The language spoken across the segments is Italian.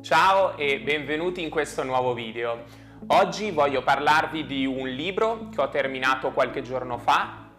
Ciao e benvenuti in questo nuovo video. Oggi voglio parlarvi di un libro che ho terminato qualche giorno fa,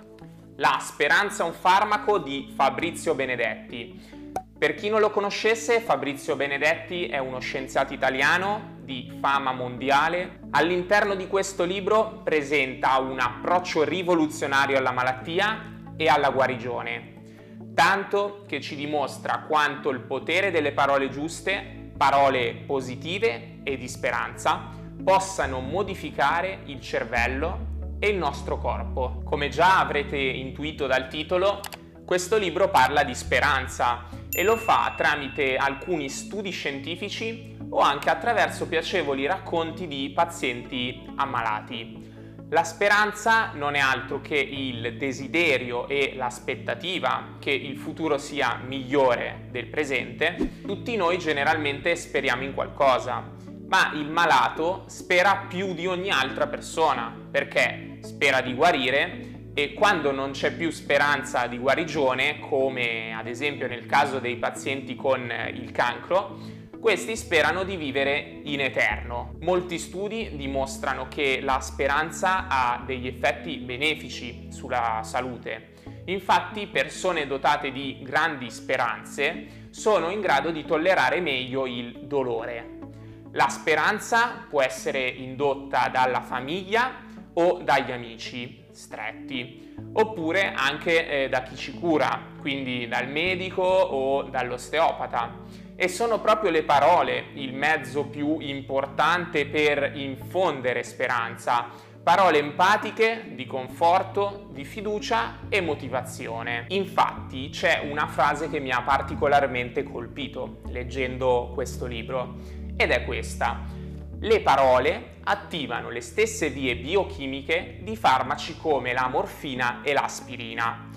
La speranza è un farmaco di Fabrizio Benedetti. Per chi non lo conoscesse, Fabrizio Benedetti è uno scienziato italiano di fama mondiale. All'interno di questo libro presenta un approccio rivoluzionario alla malattia e alla guarigione, tanto che ci dimostra quanto il potere delle parole giuste, parole positive e di speranza, possano modificare il cervello e il nostro corpo. Come già avrete intuito dal titolo, questo libro parla di speranza e lo fa tramite alcuni studi scientifici o anche attraverso piacevoli racconti di pazienti ammalati. La speranza non è altro che il desiderio e l'aspettativa che il futuro sia migliore del presente. Tutti noi generalmente speriamo in qualcosa, ma il malato spera più di ogni altra persona perché spera di guarire e quando non c'è più speranza di guarigione, come ad esempio nel caso dei pazienti con il cancro, questi sperano di vivere in eterno. Molti studi dimostrano che la speranza ha degli effetti benefici sulla salute. Infatti persone dotate di grandi speranze sono in grado di tollerare meglio il dolore. La speranza può essere indotta dalla famiglia o dagli amici stretti, oppure anche eh, da chi ci cura, quindi dal medico o dall'osteopata. E sono proprio le parole il mezzo più importante per infondere speranza, parole empatiche, di conforto, di fiducia e motivazione. Infatti c'è una frase che mi ha particolarmente colpito leggendo questo libro ed è questa. Le parole attivano le stesse vie biochimiche di farmaci come la morfina e l'aspirina.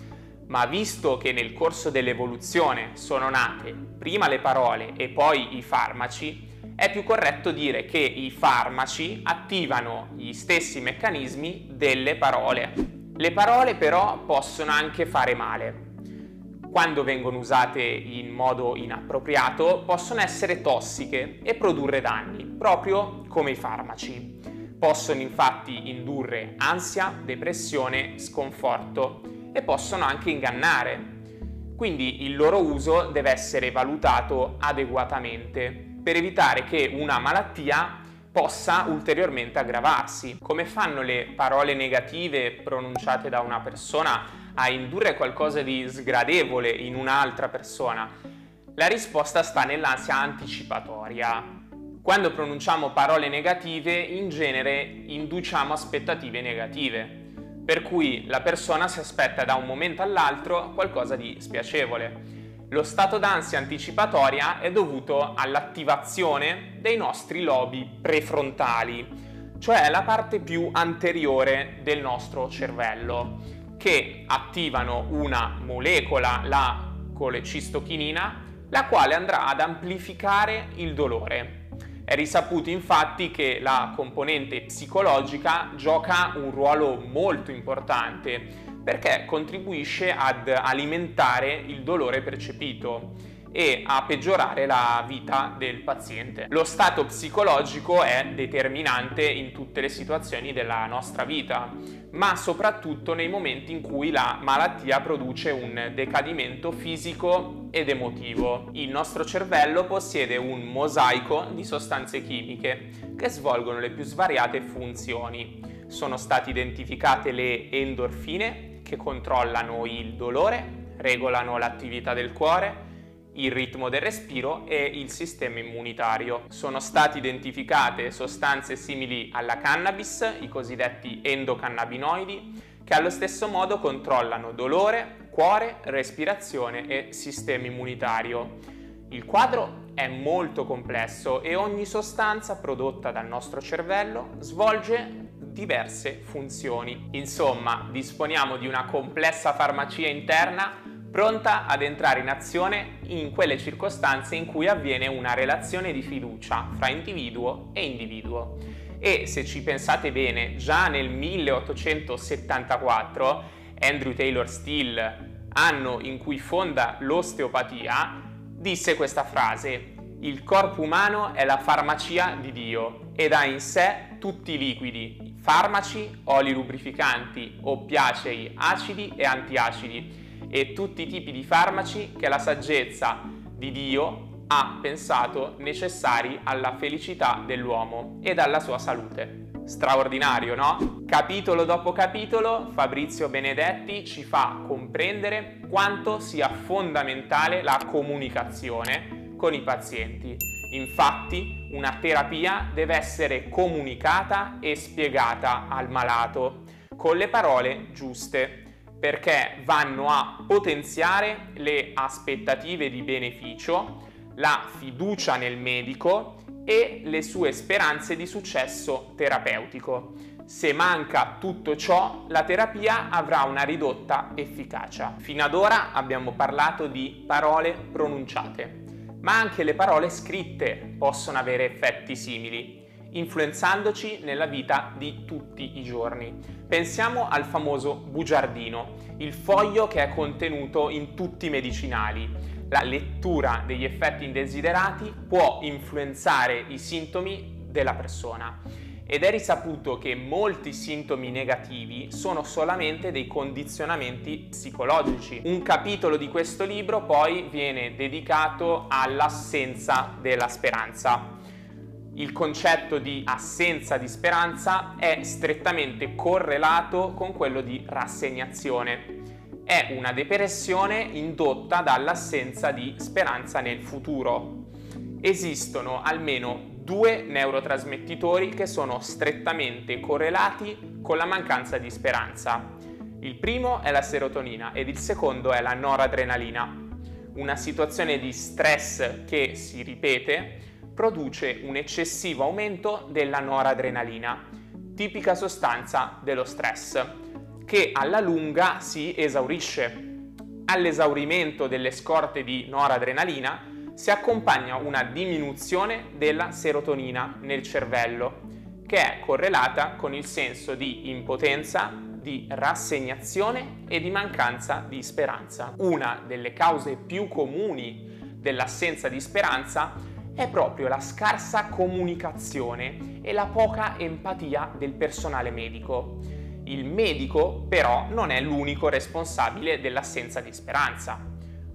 Ma visto che nel corso dell'evoluzione sono nate prima le parole e poi i farmaci, è più corretto dire che i farmaci attivano gli stessi meccanismi delle parole. Le parole però possono anche fare male quando vengono usate in modo inappropriato, possono essere tossiche e produrre danni, proprio come i farmaci. Possono infatti indurre ansia, depressione, sconforto e possono anche ingannare. Quindi il loro uso deve essere valutato adeguatamente per evitare che una malattia possa ulteriormente aggravarsi. Come fanno le parole negative pronunciate da una persona a indurre qualcosa di sgradevole in un'altra persona? La risposta sta nell'ansia anticipatoria. Quando pronunciamo parole negative, in genere induciamo aspettative negative, per cui la persona si aspetta da un momento all'altro qualcosa di spiacevole. Lo stato d'ansia anticipatoria è dovuto all'attivazione dei nostri lobi prefrontali, cioè la parte più anteriore del nostro cervello che attivano una molecola, la colecistochinina, la quale andrà ad amplificare il dolore. È risaputo infatti che la componente psicologica gioca un ruolo molto importante perché contribuisce ad alimentare il dolore percepito e a peggiorare la vita del paziente. Lo stato psicologico è determinante in tutte le situazioni della nostra vita, ma soprattutto nei momenti in cui la malattia produce un decadimento fisico ed emotivo. Il nostro cervello possiede un mosaico di sostanze chimiche che svolgono le più svariate funzioni. Sono state identificate le endorfine che controllano il dolore, regolano l'attività del cuore, il ritmo del respiro e il sistema immunitario. Sono state identificate sostanze simili alla cannabis, i cosiddetti endocannabinoidi, che allo stesso modo controllano dolore, cuore, respirazione e sistema immunitario. Il quadro è molto complesso e ogni sostanza prodotta dal nostro cervello svolge diverse funzioni. Insomma, disponiamo di una complessa farmacia interna pronta ad entrare in azione in quelle circostanze in cui avviene una relazione di fiducia fra individuo e individuo. E se ci pensate bene, già nel 1874 Andrew Taylor Steele, anno in cui fonda l'osteopatia, disse questa frase: Il corpo umano è la farmacia di Dio ed ha in sé tutti i liquidi, farmaci, oli lubrificanti, oppiacei, acidi e antiacidi e tutti i tipi di farmaci che la saggezza di Dio ha pensato necessari alla felicità dell'uomo ed alla sua salute. Straordinario, no? Capitolo dopo capitolo Fabrizio Benedetti ci fa comprendere quanto sia fondamentale la comunicazione con i pazienti. Infatti una terapia deve essere comunicata e spiegata al malato con le parole giuste perché vanno a potenziare le aspettative di beneficio, la fiducia nel medico e le sue speranze di successo terapeutico. Se manca tutto ciò, la terapia avrà una ridotta efficacia. Fino ad ora abbiamo parlato di parole pronunciate ma anche le parole scritte possono avere effetti simili, influenzandoci nella vita di tutti i giorni. Pensiamo al famoso bugiardino, il foglio che è contenuto in tutti i medicinali. La lettura degli effetti indesiderati può influenzare i sintomi della persona ed è risaputo che molti sintomi negativi sono solamente dei condizionamenti psicologici. Un capitolo di questo libro poi viene dedicato all'assenza della speranza. Il concetto di assenza di speranza è strettamente correlato con quello di rassegnazione. È una depressione indotta dall'assenza di speranza nel futuro. Esistono almeno due neurotrasmettitori che sono strettamente correlati con la mancanza di speranza. Il primo è la serotonina ed il secondo è la noradrenalina. Una situazione di stress che si ripete produce un eccessivo aumento della noradrenalina, tipica sostanza dello stress, che alla lunga si esaurisce. All'esaurimento delle scorte di noradrenalina si accompagna una diminuzione della serotonina nel cervello, che è correlata con il senso di impotenza, di rassegnazione e di mancanza di speranza. Una delle cause più comuni dell'assenza di speranza è proprio la scarsa comunicazione e la poca empatia del personale medico. Il medico però non è l'unico responsabile dell'assenza di speranza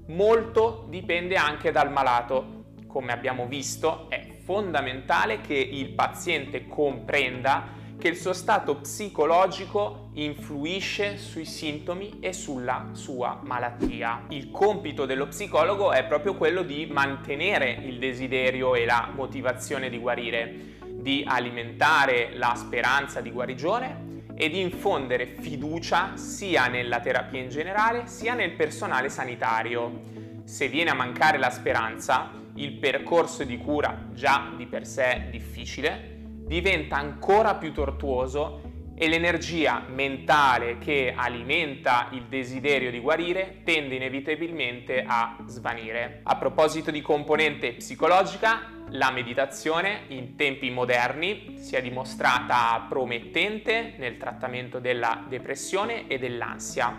molto dipende anche dal malato. Come abbiamo visto, è fondamentale che il paziente comprenda che il suo stato psicologico influisce sui sintomi e sulla sua malattia. Il compito dello psicologo è proprio quello di mantenere il desiderio e la motivazione di guarire, di alimentare la speranza di guarigione e di infondere fiducia sia nella terapia in generale sia nel personale sanitario. Se viene a mancare la speranza, il percorso di cura, già di per sé difficile, diventa ancora più tortuoso e l'energia mentale che alimenta il desiderio di guarire tende inevitabilmente a svanire. A proposito di componente psicologica, la meditazione in tempi moderni si è dimostrata promettente nel trattamento della depressione e dell'ansia.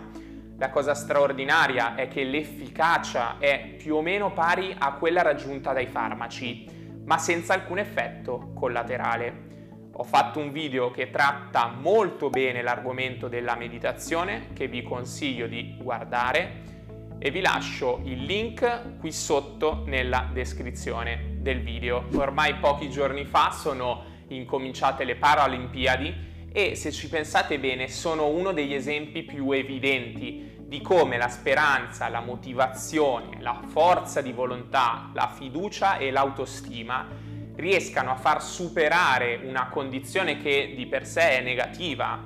La cosa straordinaria è che l'efficacia è più o meno pari a quella raggiunta dai farmaci, ma senza alcun effetto collaterale. Ho fatto un video che tratta molto bene l'argomento della meditazione che vi consiglio di guardare e vi lascio il link qui sotto nella descrizione del video. Ormai pochi giorni fa sono incominciate le Paralimpiadi e se ci pensate bene sono uno degli esempi più evidenti di come la speranza, la motivazione, la forza di volontà, la fiducia e l'autostima riescano a far superare una condizione che di per sé è negativa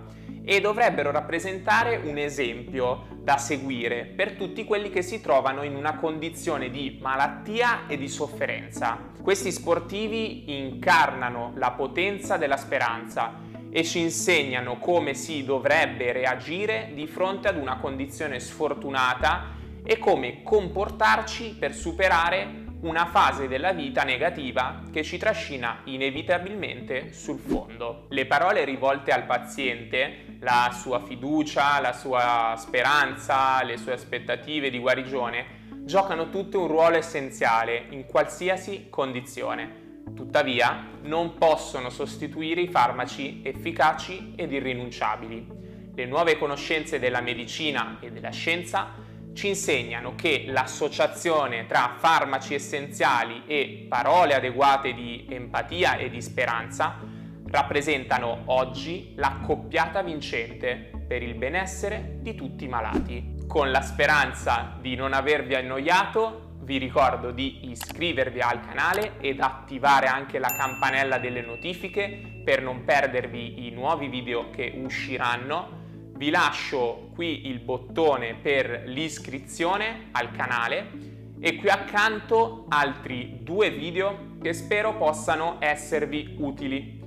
e dovrebbero rappresentare un esempio da seguire per tutti quelli che si trovano in una condizione di malattia e di sofferenza. Questi sportivi incarnano la potenza della speranza e ci insegnano come si dovrebbe reagire di fronte ad una condizione sfortunata e come comportarci per superare una fase della vita negativa che ci trascina inevitabilmente sul fondo. Le parole rivolte al paziente, la sua fiducia, la sua speranza, le sue aspettative di guarigione giocano tutte un ruolo essenziale in qualsiasi condizione. Tuttavia, non possono sostituire i farmaci efficaci ed irrinunciabili. Le nuove conoscenze della medicina e della scienza ci insegnano che l'associazione tra farmaci essenziali e parole adeguate di empatia e di speranza rappresentano oggi l'accoppiata vincente per il benessere di tutti i malati. Con la speranza di non avervi annoiato, vi ricordo di iscrivervi al canale ed attivare anche la campanella delle notifiche per non perdervi i nuovi video che usciranno vi lascio qui il bottone per l'iscrizione al canale e qui accanto altri due video che spero possano esservi utili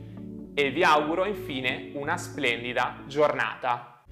e vi auguro infine una splendida giornata.